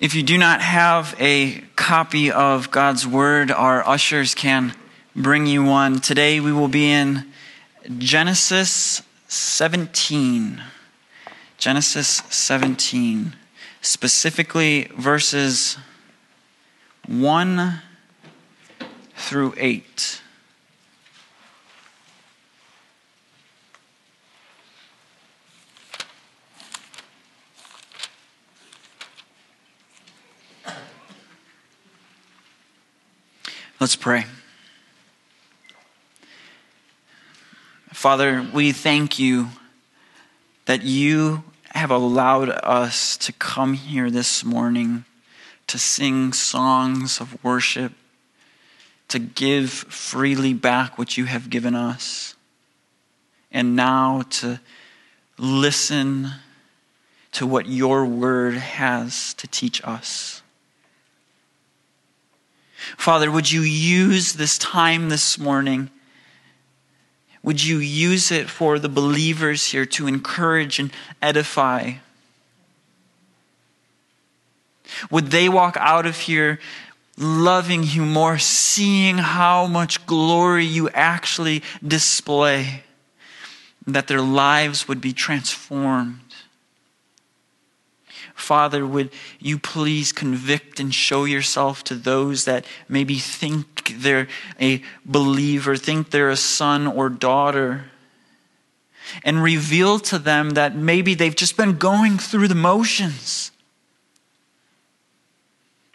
If you do not have a copy of God's Word, our ushers can bring you one. Today we will be in Genesis 17. Genesis 17, specifically verses 1 through 8. Let's pray. Father, we thank you that you have allowed us to come here this morning to sing songs of worship, to give freely back what you have given us, and now to listen to what your word has to teach us. Father, would you use this time this morning? Would you use it for the believers here to encourage and edify? Would they walk out of here loving you more, seeing how much glory you actually display, that their lives would be transformed? Father, would you please convict and show yourself to those that maybe think they're a believer, think they're a son or daughter, and reveal to them that maybe they've just been going through the motions,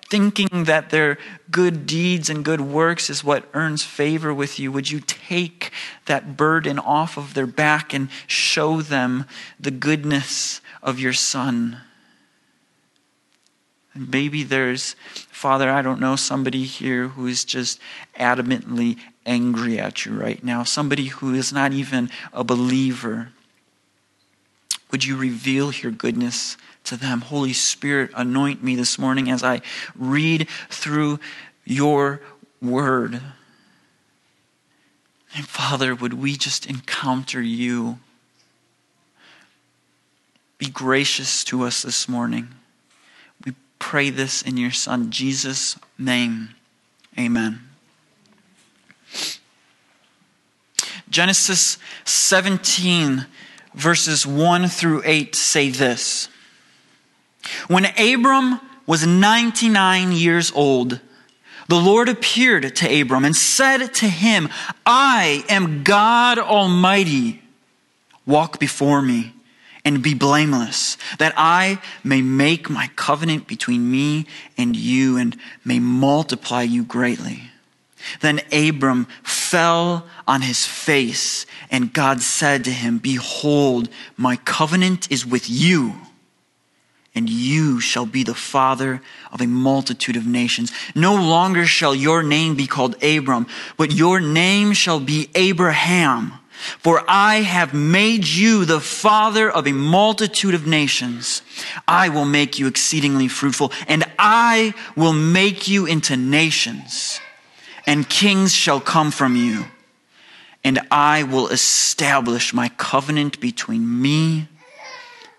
thinking that their good deeds and good works is what earns favor with you. Would you take that burden off of their back and show them the goodness of your Son? Maybe there's, Father, I don't know, somebody here who is just adamantly angry at you right now, somebody who is not even a believer. Would you reveal your goodness to them? Holy Spirit, anoint me this morning as I read through your word. And Father, would we just encounter you? Be gracious to us this morning pray this in your Son, Jesus' name. Amen. Genesis 17, verses 1 through 8 say this When Abram was 99 years old, the Lord appeared to Abram and said to him, I am God Almighty. Walk before me and be blameless, that I may make my covenant between me and you and may multiply you greatly. Then Abram fell on his face, and God said to him, Behold, my covenant is with you, and you shall be the father of a multitude of nations. No longer shall your name be called Abram, but your name shall be Abraham for I have made you the father of a multitude of nations. I will make you exceedingly fruitful, and I will make you into nations, and kings shall come from you. And I will establish my covenant between me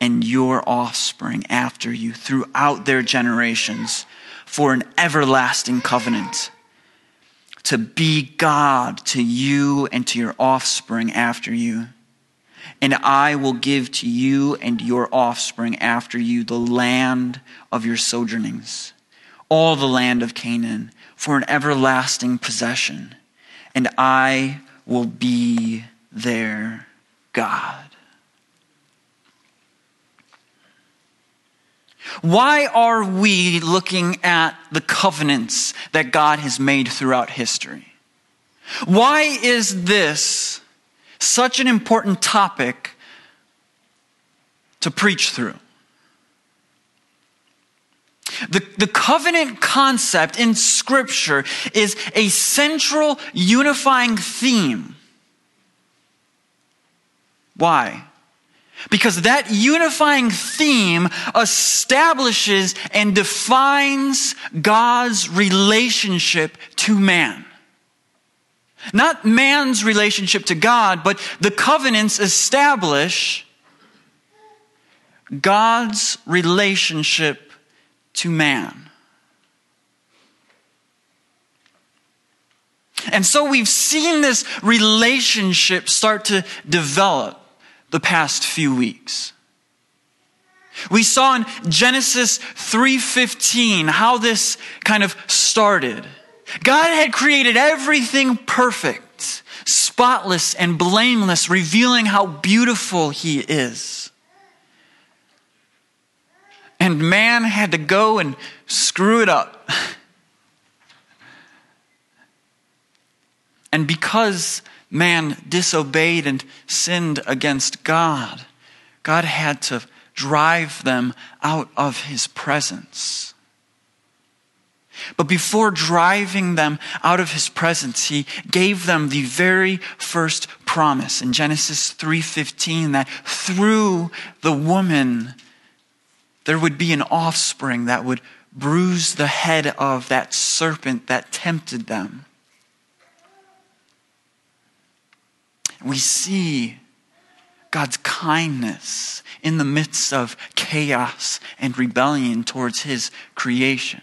and your offspring after you throughout their generations for an everlasting covenant to be God to you and to your offspring after you. And I will give to you and your offspring after you the land of your sojournings, all the land of Canaan, for an everlasting possession. And I will be their God. Why are we looking at the covenants that God has made throughout history? Why is this such an important topic to preach through? The, the covenant concept in Scripture is a central unifying theme. Why? Because that unifying theme establishes and defines God's relationship to man. Not man's relationship to God, but the covenants establish God's relationship to man. And so we've seen this relationship start to develop the past few weeks. We saw in Genesis 3:15 how this kind of started. God had created everything perfect, spotless and blameless, revealing how beautiful he is. And man had to go and screw it up. And because man disobeyed and sinned against God, God had to drive them out of his presence. But before driving them out of his presence, he gave them the very first promise in Genesis 3:15 that through the woman there would be an offspring that would bruise the head of that serpent that tempted them. We see God's kindness in the midst of chaos and rebellion towards his creation.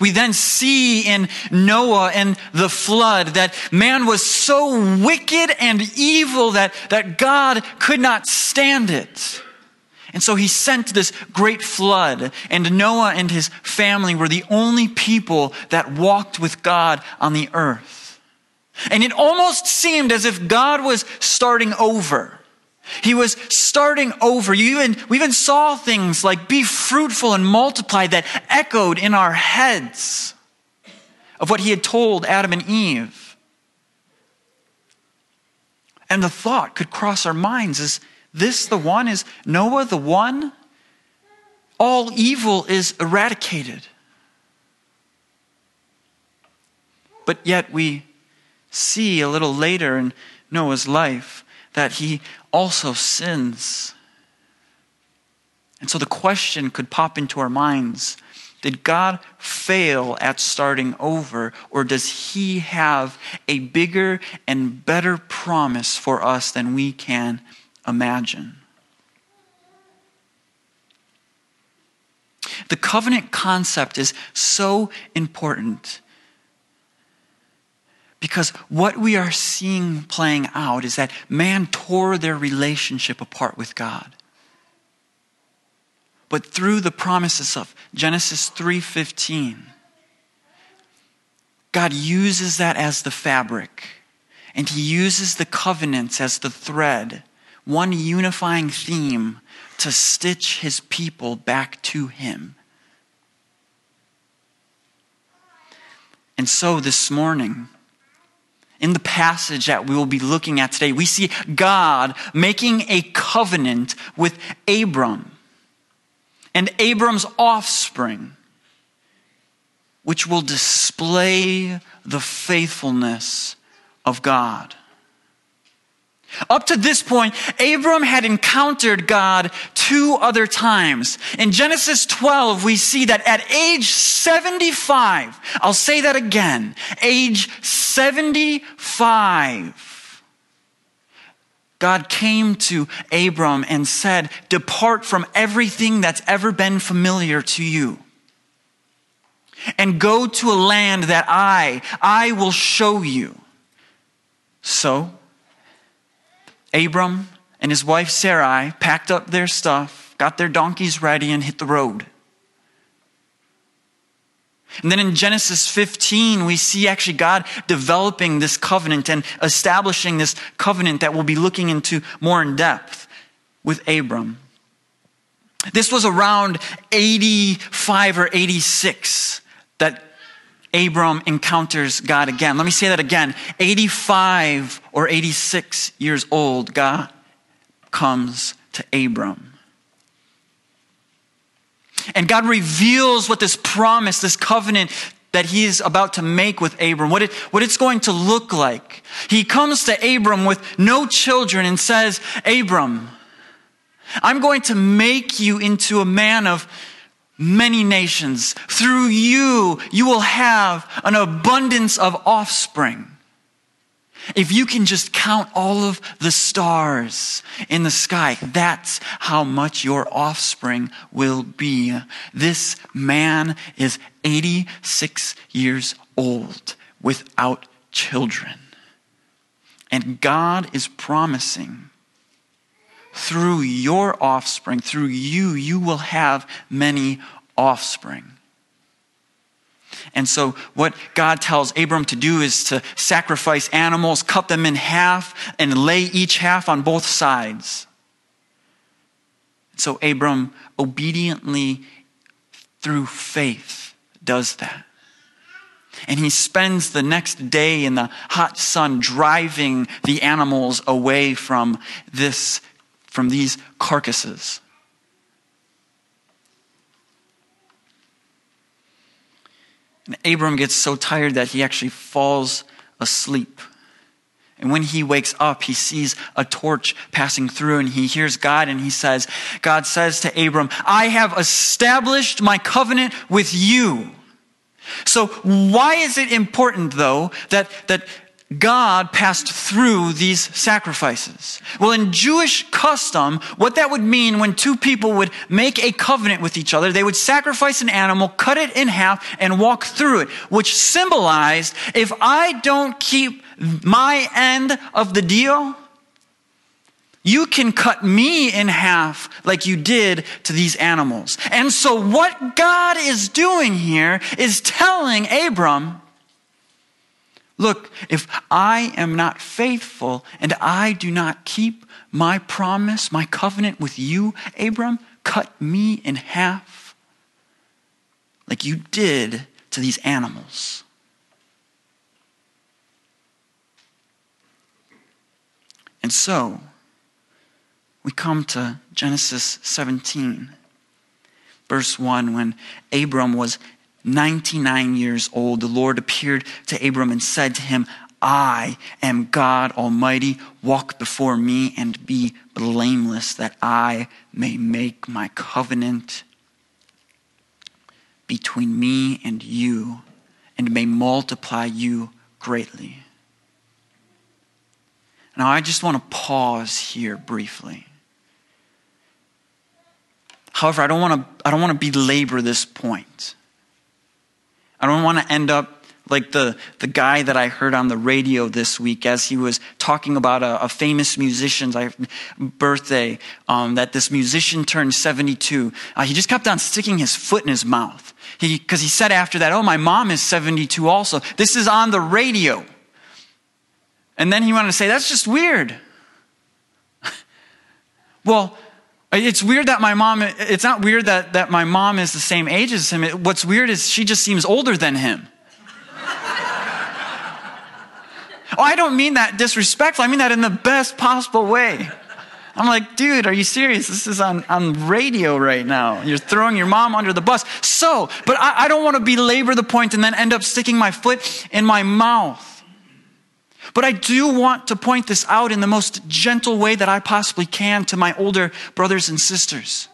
We then see in Noah and the flood that man was so wicked and evil that, that God could not stand it. And so he sent this great flood, and Noah and his family were the only people that walked with God on the earth. And it almost seemed as if God was starting over. He was starting over. You even, we even saw things like be fruitful and multiply that echoed in our heads of what he had told Adam and Eve. And the thought could cross our minds is this the one? Is Noah the one? All evil is eradicated. But yet we see a little later in Noah's life that he also sins. And so the question could pop into our minds Did God fail at starting over, or does he have a bigger and better promise for us than we can imagine? The covenant concept is so important because what we are seeing playing out is that man tore their relationship apart with God. But through the promises of Genesis 3:15, God uses that as the fabric, and he uses the covenants as the thread, one unifying theme to stitch his people back to him. And so this morning, in the passage that we will be looking at today, we see God making a covenant with Abram and Abram's offspring, which will display the faithfulness of God. Up to this point, Abram had encountered God two other times. In Genesis 12, we see that at age 75, I'll say that again, age 75, God came to Abram and said, Depart from everything that's ever been familiar to you and go to a land that I, I will show you. So, Abram and his wife Sarai packed up their stuff, got their donkeys ready, and hit the road. And then in Genesis 15, we see actually God developing this covenant and establishing this covenant that we'll be looking into more in depth with Abram. This was around 85 or 86 that Abram encounters God again. Let me say that again. 85 or 86 years old, God comes to Abram. And God reveals what this promise, this covenant that he is about to make with Abram, what, it, what it's going to look like. He comes to Abram with no children and says, Abram, I'm going to make you into a man of many nations. Through you, you will have an abundance of offspring. If you can just count all of the stars in the sky, that's how much your offspring will be. This man is 86 years old without children. And God is promising through your offspring, through you, you will have many offspring. And so, what God tells Abram to do is to sacrifice animals, cut them in half, and lay each half on both sides. So, Abram obediently, through faith, does that. And he spends the next day in the hot sun driving the animals away from this from these carcasses. And Abram gets so tired that he actually falls asleep. And when he wakes up, he sees a torch passing through and he hears God and he says, God says to Abram, I have established my covenant with you. So why is it important though that, that God passed through these sacrifices. Well, in Jewish custom, what that would mean when two people would make a covenant with each other, they would sacrifice an animal, cut it in half, and walk through it, which symbolized if I don't keep my end of the deal, you can cut me in half like you did to these animals. And so, what God is doing here is telling Abram, Look, if I am not faithful and I do not keep my promise, my covenant with you, Abram, cut me in half like you did to these animals. And so, we come to Genesis 17, verse 1, when Abram was 99 years old, the Lord appeared to Abram and said to him, I am God Almighty. Walk before me and be blameless, that I may make my covenant between me and you, and may multiply you greatly. Now, I just want to pause here briefly. However, I don't want to, I don't want to belabor this point. I don't want to end up like the, the guy that I heard on the radio this week as he was talking about a, a famous musician's birthday, um, that this musician turned 72. Uh, he just kept on sticking his foot in his mouth. Because he, he said after that, Oh, my mom is 72 also. This is on the radio. And then he wanted to say, That's just weird. well, it's weird that my mom, it's not weird that, that my mom is the same age as him. What's weird is she just seems older than him. oh, I don't mean that disrespectful. I mean that in the best possible way. I'm like, dude, are you serious? This is on, on radio right now. You're throwing your mom under the bus. So, but I, I don't want to belabor the point and then end up sticking my foot in my mouth. But I do want to point this out in the most gentle way that I possibly can to my older brothers and sisters.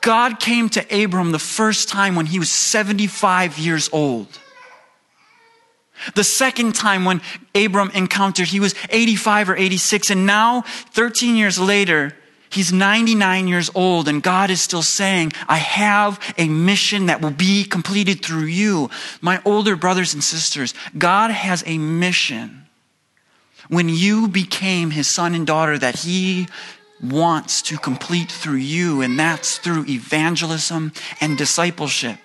God came to Abram the first time when he was 75 years old. The second time when Abram encountered, he was 85 or 86. And now, 13 years later, He's 99 years old, and God is still saying, I have a mission that will be completed through you. My older brothers and sisters, God has a mission. When you became his son and daughter, that he wants to complete through you, and that's through evangelism and discipleship.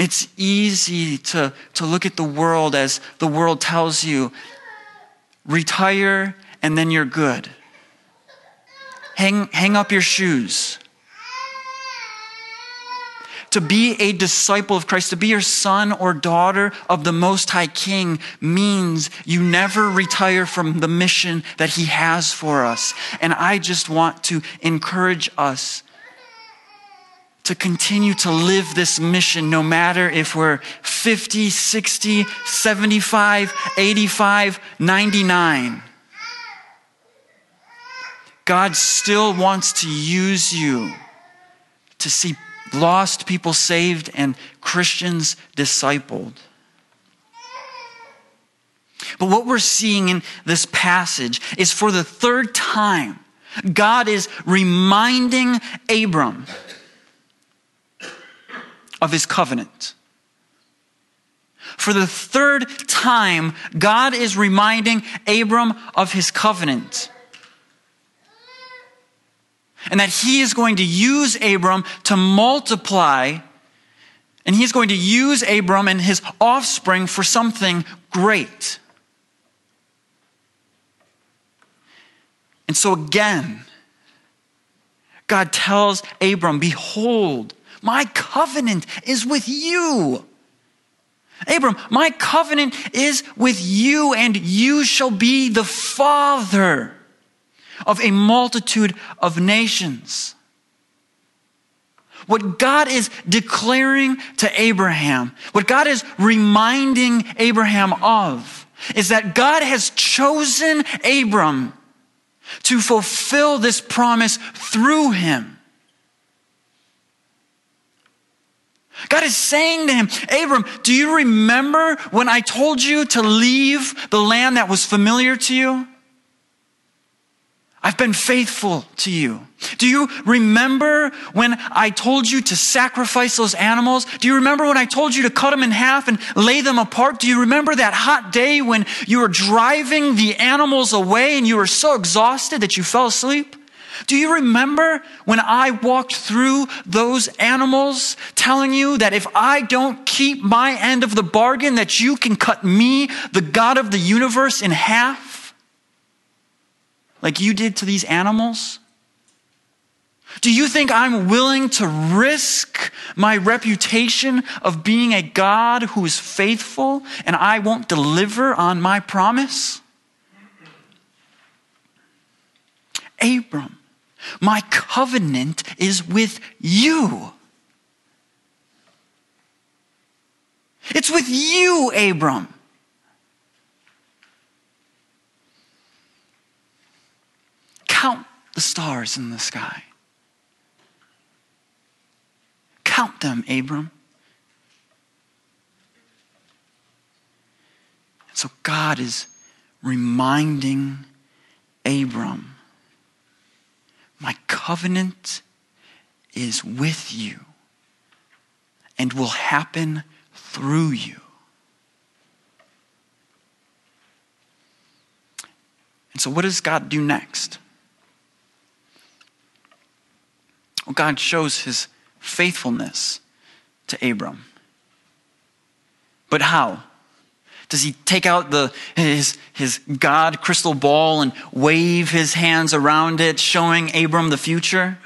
It's easy to, to look at the world as the world tells you retire and then you're good hang, hang up your shoes. To be a disciple of Christ, to be your son or daughter of the Most High King means you never retire from the mission that He has for us. And I just want to encourage us to continue to live this mission no matter if we're 50, 60, 75, 85, 99. God still wants to use you to see lost people saved and Christians discipled. But what we're seeing in this passage is for the third time, God is reminding Abram of his covenant. For the third time, God is reminding Abram of his covenant. And that he is going to use Abram to multiply, and he's going to use Abram and his offspring for something great. And so again, God tells Abram, Behold, my covenant is with you. Abram, my covenant is with you, and you shall be the father of a multitude of nations. What God is declaring to Abraham, what God is reminding Abraham of, is that God has chosen Abram to fulfill this promise through him. God is saying to him, Abram, do you remember when I told you to leave the land that was familiar to you? I've been faithful to you. Do you remember when I told you to sacrifice those animals? Do you remember when I told you to cut them in half and lay them apart? Do you remember that hot day when you were driving the animals away and you were so exhausted that you fell asleep? Do you remember when I walked through those animals telling you that if I don't keep my end of the bargain that you can cut me, the God of the universe, in half? Like you did to these animals? Do you think I'm willing to risk my reputation of being a God who is faithful and I won't deliver on my promise? Abram, my covenant is with you. It's with you, Abram. Count the stars in the sky. Count them, Abram. So God is reminding Abram, my covenant is with you and will happen through you. And so, what does God do next? Well, God shows his faithfulness to Abram. But how? Does he take out the, his, his God crystal ball and wave his hands around it, showing Abram the future?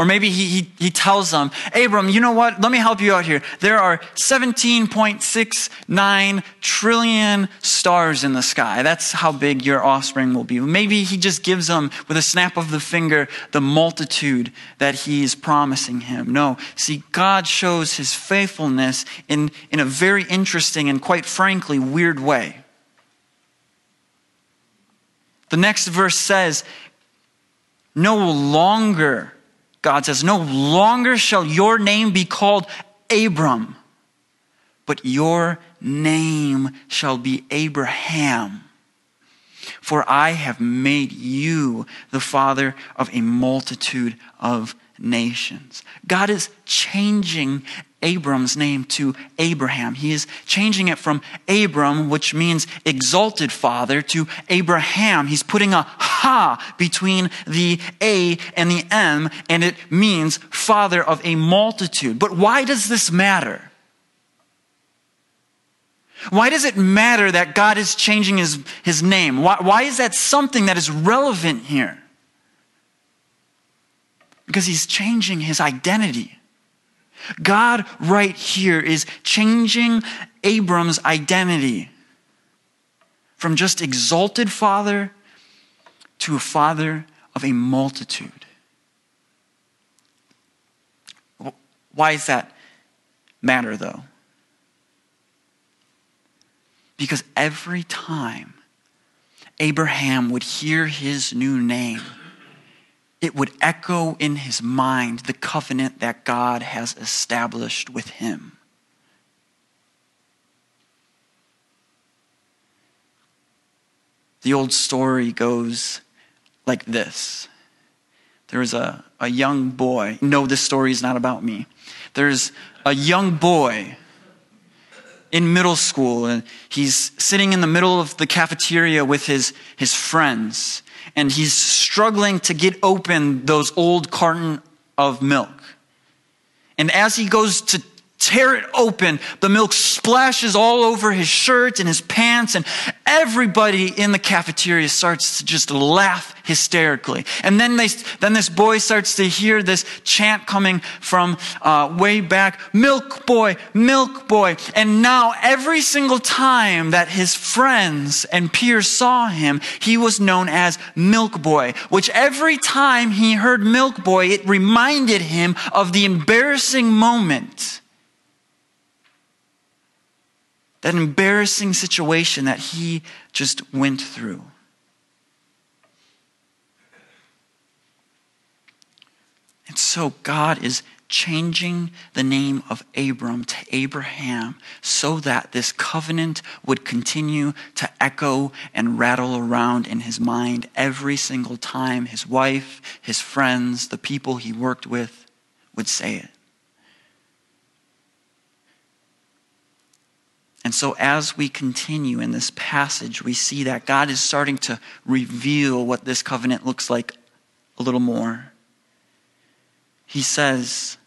Or maybe he, he, he, tells them, Abram, you know what? Let me help you out here. There are 17.69 trillion stars in the sky. That's how big your offspring will be. Maybe he just gives them, with a snap of the finger, the multitude that he's promising him. No. See, God shows his faithfulness in, in a very interesting and quite frankly weird way. The next verse says, No longer God says, No longer shall your name be called Abram, but your name shall be Abraham. For I have made you the father of a multitude of nations. God is changing Abram's name to Abraham. He is changing it from Abram, which means exalted father, to Abraham. He's putting a ha between the A and the M, and it means father of a multitude. But why does this matter? Why does it matter that God is changing his, his name? Why, why is that something that is relevant here? Because he's changing his identity. God, right here, is changing Abram's identity from just exalted father to a father of a multitude. Why does that matter, though? Because every time Abraham would hear his new name, it would echo in his mind the covenant that God has established with him. The old story goes like this There was a, a young boy. No, this story is not about me. There's a young boy in middle school, and he's sitting in the middle of the cafeteria with his, his friends, and he's struggling to get open those old carton of milk. And as he goes to tear it open. The milk splashes all over his shirt and his pants, and everybody in the cafeteria starts to just laugh hysterically. And then they, then this boy starts to hear this chant coming from uh, way back, "Milk boy, milk boy!" And now every single time that his friends and peers saw him, he was known as Milk Boy. Which every time he heard Milk Boy, it reminded him of the embarrassing moment that embarrassing situation that he just went through. And so God is changing the name of Abram to Abraham so that this covenant would continue to echo and rattle around in his mind every single time his wife, his friends, the people he worked with would say it. And so, as we continue in this passage, we see that God is starting to reveal what this covenant looks like a little more. He says,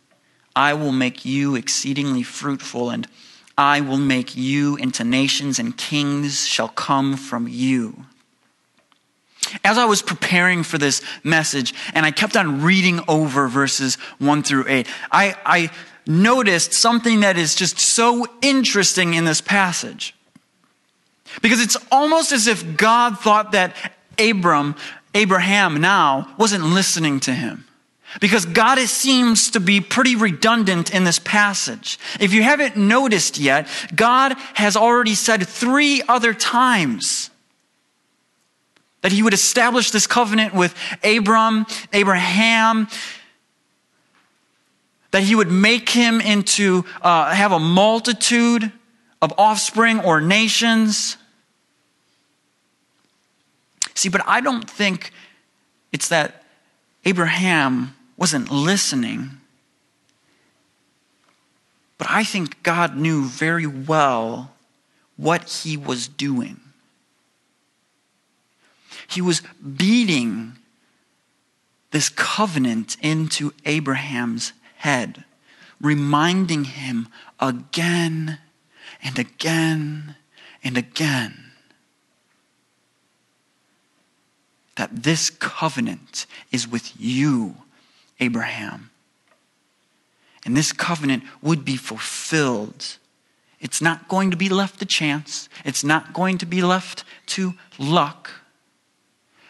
I will make you exceedingly fruitful, and I will make you into nations, and kings shall come from you. As I was preparing for this message, and I kept on reading over verses 1 through 8, I, I noticed something that is just so interesting in this passage. Because it's almost as if God thought that Abram, Abraham now, wasn't listening to him. Because God seems to be pretty redundant in this passage. If you haven't noticed yet, God has already said three other times that he would establish this covenant with Abram, Abraham, that he would make him into, uh, have a multitude of offspring or nations. See, but I don't think it's that Abraham wasn't listening. But I think God knew very well what he was doing. He was beating this covenant into Abraham's head, reminding him again and again and again that this covenant is with you, Abraham. And this covenant would be fulfilled. It's not going to be left to chance, it's not going to be left to luck.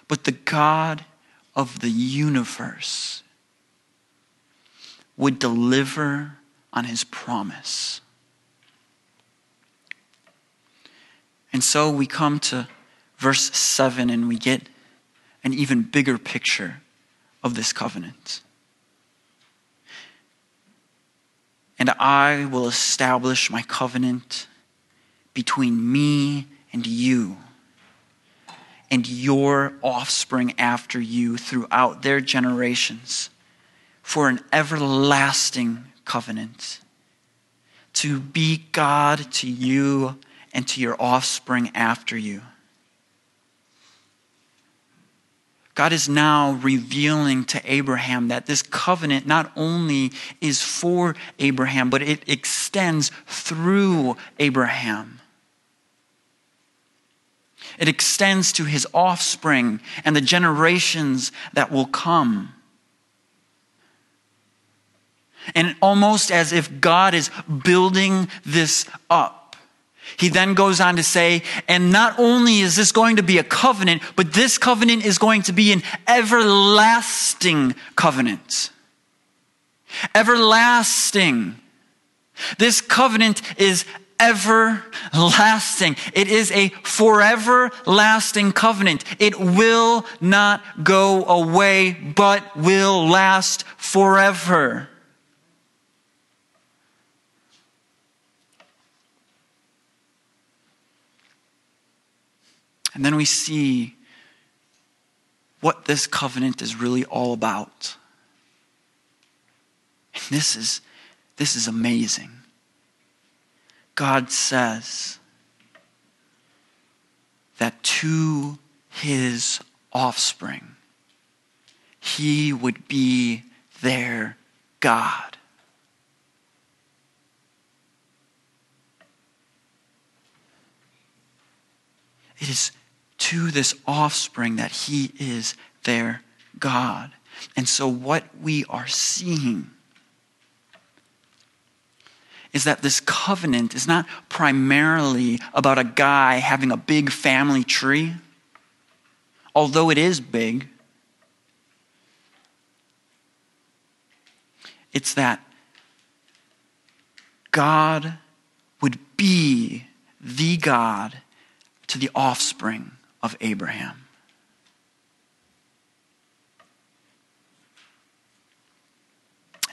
But the God of the universe would deliver on his promise. And so we come to verse 7 and we get an even bigger picture of this covenant. And I will establish my covenant between me and you and your offspring after you throughout their generations for an everlasting covenant to be God to you and to your offspring after you. God is now revealing to Abraham that this covenant not only is for Abraham, but it extends through Abraham. It extends to his offspring and the generations that will come. And almost as if God is building this up. He then goes on to say, and not only is this going to be a covenant, but this covenant is going to be an everlasting covenant. Everlasting. This covenant is everlasting. It is a forever lasting covenant. It will not go away, but will last forever. And then we see what this covenant is really all about. And this is, this is amazing. God says that to his offspring, he would be their God. It is to this offspring that he is their God. And so, what we are seeing is that this covenant is not primarily about a guy having a big family tree, although it is big. It's that God would be the God to the offspring of Abraham.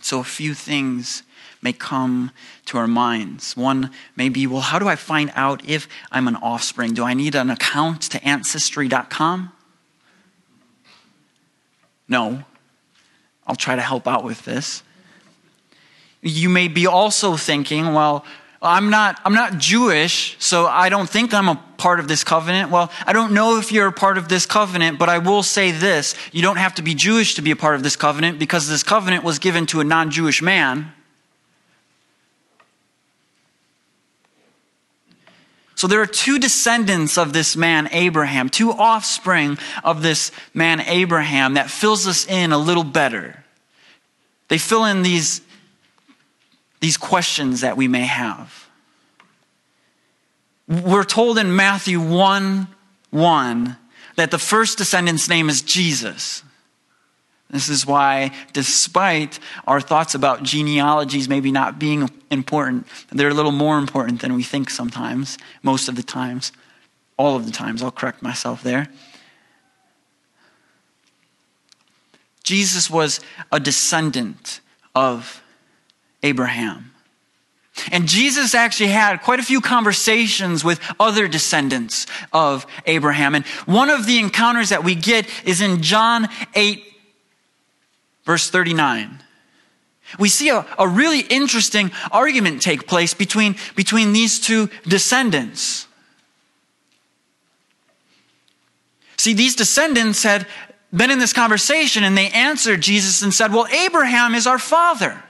So, a few things may come to our minds. One may be, well, how do I find out if I'm an offspring? Do I need an account to ancestry.com? No. I'll try to help out with this. You may be also thinking, well, I'm not, I'm not Jewish, so I don't think I'm a part of this covenant. Well, I don't know if you're a part of this covenant, but I will say this. You don't have to be Jewish to be a part of this covenant because this covenant was given to a non Jewish man. So there are two descendants of this man, Abraham, two offspring of this man, Abraham, that fills us in a little better. They fill in these these questions that we may have. We're told in Matthew 1 1 that the first descendant's name is Jesus. This is why, despite our thoughts about genealogies maybe not being important, they're a little more important than we think sometimes, most of the times, all of the times. I'll correct myself there. Jesus was a descendant of Abraham. And Jesus actually had quite a few conversations with other descendants of Abraham. And one of the encounters that we get is in John 8, verse 39. We see a, a really interesting argument take place between, between these two descendants. See, these descendants had been in this conversation and they answered Jesus and said, Well, Abraham is our father.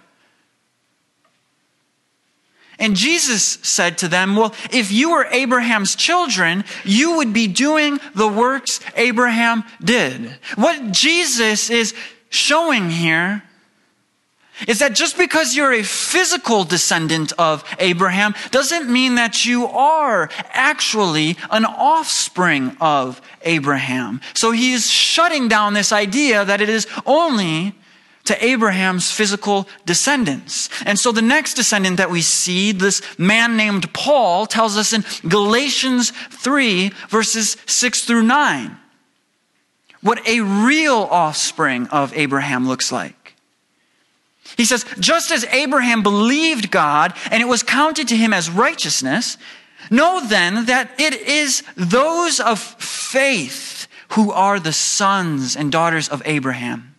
And Jesus said to them, Well, if you were Abraham's children, you would be doing the works Abraham did. What Jesus is showing here is that just because you're a physical descendant of Abraham doesn't mean that you are actually an offspring of Abraham. So he's shutting down this idea that it is only to Abraham's physical descendants. And so the next descendant that we see, this man named Paul, tells us in Galatians 3, verses 6 through 9, what a real offspring of Abraham looks like. He says, just as Abraham believed God and it was counted to him as righteousness, know then that it is those of faith who are the sons and daughters of Abraham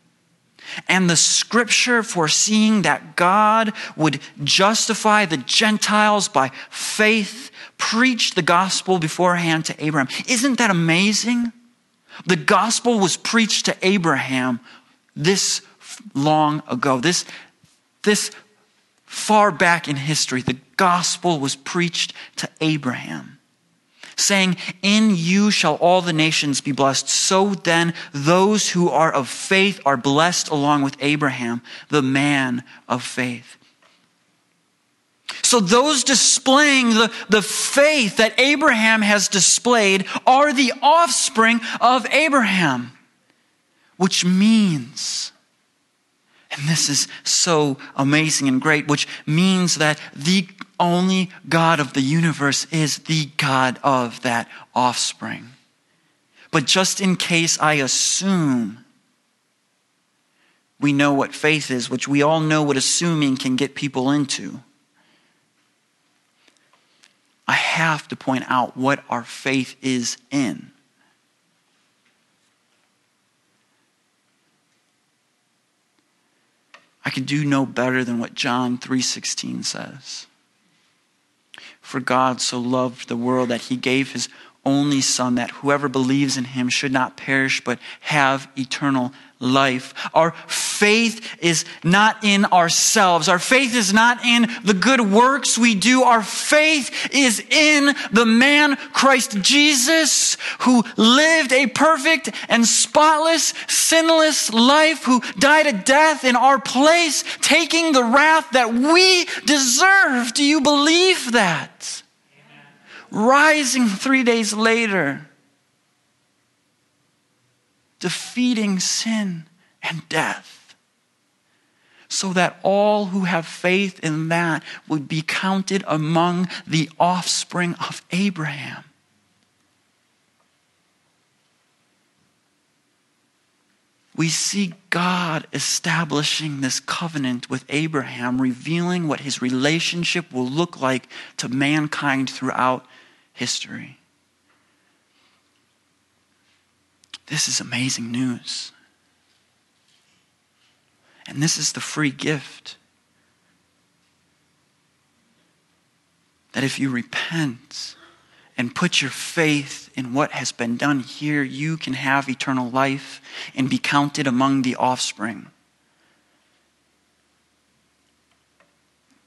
and the scripture foreseeing that God would justify the Gentiles by faith, preached the gospel beforehand to Abraham. Isn't that amazing? The gospel was preached to Abraham this long ago, this, this far back in history. The gospel was preached to Abraham saying, In you shall all the nations be blessed. So then, those who are of faith are blessed along with Abraham, the man of faith. So, those displaying the, the faith that Abraham has displayed are the offspring of Abraham, which means, and this is so amazing and great, which means that the only God of the universe is the God of that offspring. But just in case I assume we know what faith is, which we all know what assuming can get people into, I have to point out what our faith is in. I could do no better than what John 3:16 says. For God so loved the world that he gave his only son that whoever believes in him should not perish but have eternal life. Our faith is not in ourselves. Our faith is not in the good works we do. Our faith is in the man Christ Jesus who lived a perfect and spotless, sinless life, who died a death in our place, taking the wrath that we deserve. Do you believe that? Amen. Rising three days later defeating sin and death, so that all who have faith in that would be counted among the offspring of Abraham. we see God establishing this covenant with Abraham, revealing what his relationship will look like to mankind throughout history. This is amazing news. And this is the free gift. That if you repent and put your faith in what has been done here, you can have eternal life and be counted among the offspring.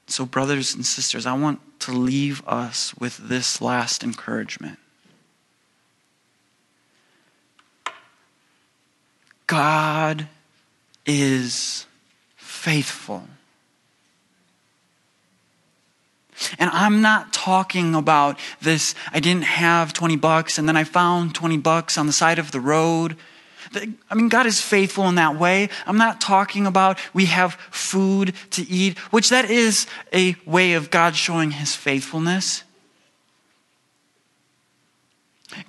So, brothers and sisters, I want to leave us with this last encouragement. God is faithful. And I'm not talking about this, I didn't have 20 bucks and then I found 20 bucks on the side of the road. I mean, God is faithful in that way. I'm not talking about we have food to eat, which that is a way of God showing his faithfulness.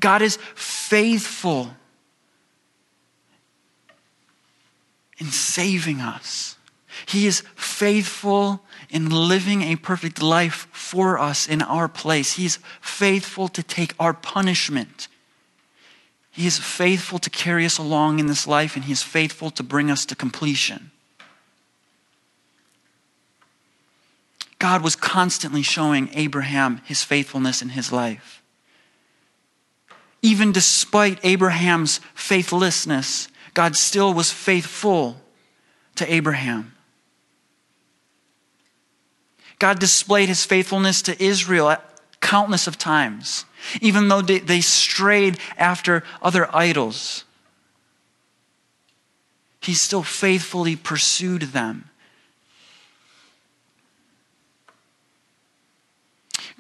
God is faithful in saving us. He is faithful in living a perfect life for us in our place. He's faithful to take our punishment. He is faithful to carry us along in this life, and He is faithful to bring us to completion. God was constantly showing Abraham his faithfulness in his life. Even despite Abraham's faithlessness, God still was faithful to Abraham. God displayed his faithfulness to Israel countless of times, even though they, strayed after other idols. He still faithfully pursued them.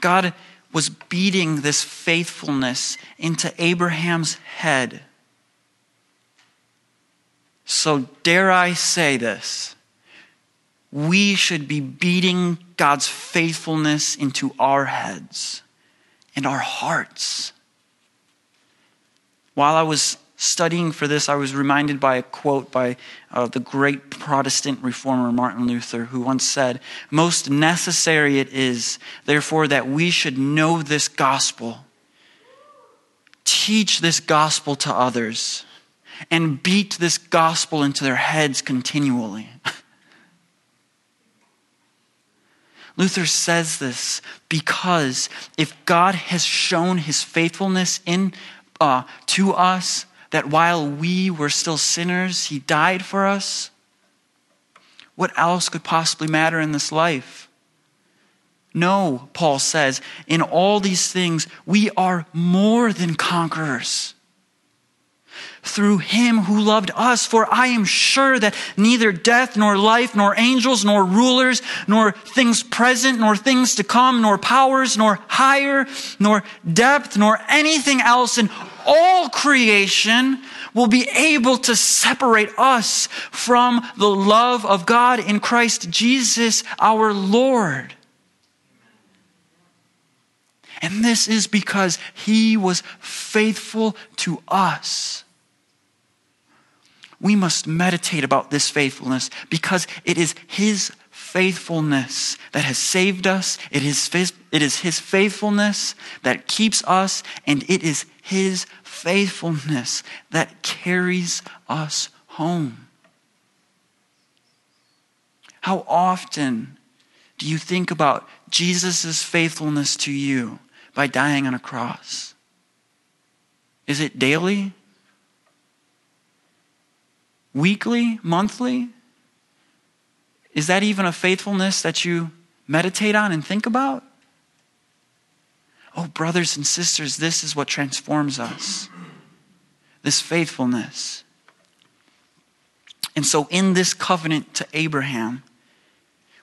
God was beating this faithfulness into Abraham's head so, dare I say this? We should be beating God's faithfulness into our heads and our hearts. While I was studying for this, I was reminded by a quote by uh, the great Protestant reformer Martin Luther, who once said, Most necessary it is, therefore, that we should know this gospel, teach this gospel to others and beat this gospel into their heads continually. Luther says this because if God has shown his faithfulness in, uh, to us, that while we were still sinners, he died for us, what else could possibly matter in this life? No, Paul says, in all these things, we are more than conquerors through him who loved us. For I am sure that neither death, nor life, nor angels, nor rulers, nor things present, nor things to come, nor powers, nor higher, nor depth, nor anything else in all creation will be able to separate us from the love of God in Christ Jesus our Lord. And this is because he was faithful to us we must meditate about this faithfulness because it is His faithfulness that has saved us. It is, it is His faithfulness that keeps us, and it is His faithfulness that carries us home. How often do you think about Jesus' faithfulness to you by dying on a cross? Is it daily? Weekly? Monthly? Is that even a faithfulness that you meditate on and think about? Oh, brothers and sisters, this is what transforms us this faithfulness. And so, in this covenant to Abraham,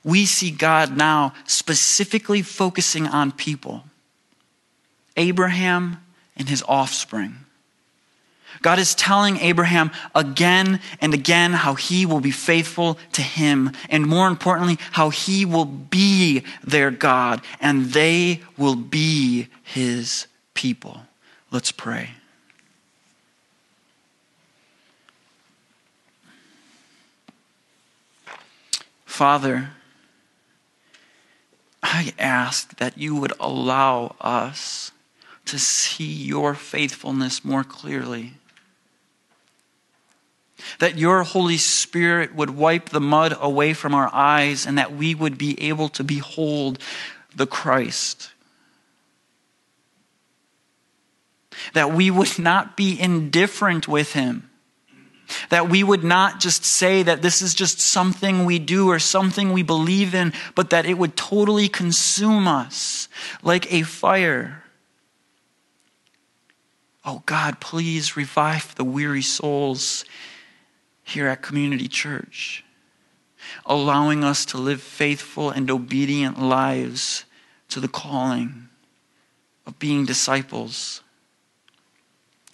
we see God now specifically focusing on people Abraham and his offspring. God is telling Abraham again and again how he will be faithful to him, and more importantly, how he will be their God, and they will be his people. Let's pray. Father, I ask that you would allow us to see your faithfulness more clearly. That your Holy Spirit would wipe the mud away from our eyes and that we would be able to behold the Christ. That we would not be indifferent with him that we would not just say that this is just something we do or something we believe in, but that it would totally consume us like a fire. Oh God, please revive the weary souls here at Community Church, allowing us to live faithful and obedient lives to the calling of being disciples,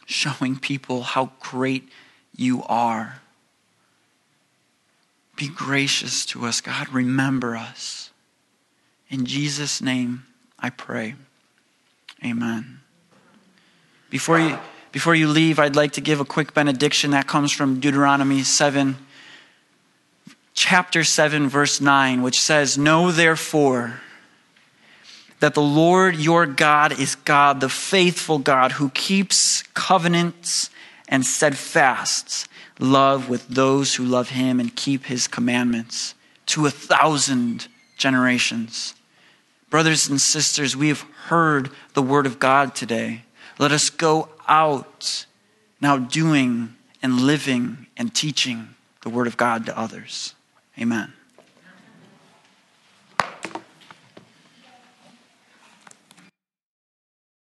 showing people how great you are. Be gracious to us, God. Remember us. In Jesus' name, I pray. Amen. Before you, before you leave, I'd like to give a quick benediction that comes from Deuteronomy 7, chapter 7, verse 9, which says, Know therefore that the Lord your God is God, the faithful God, who keeps covenants and steadfast love with those who love him and keep his commandments to a thousand generations. Brothers and sisters, we have heard the word of God today. Let us go out now doing and living and teaching the word of God to others. Amen.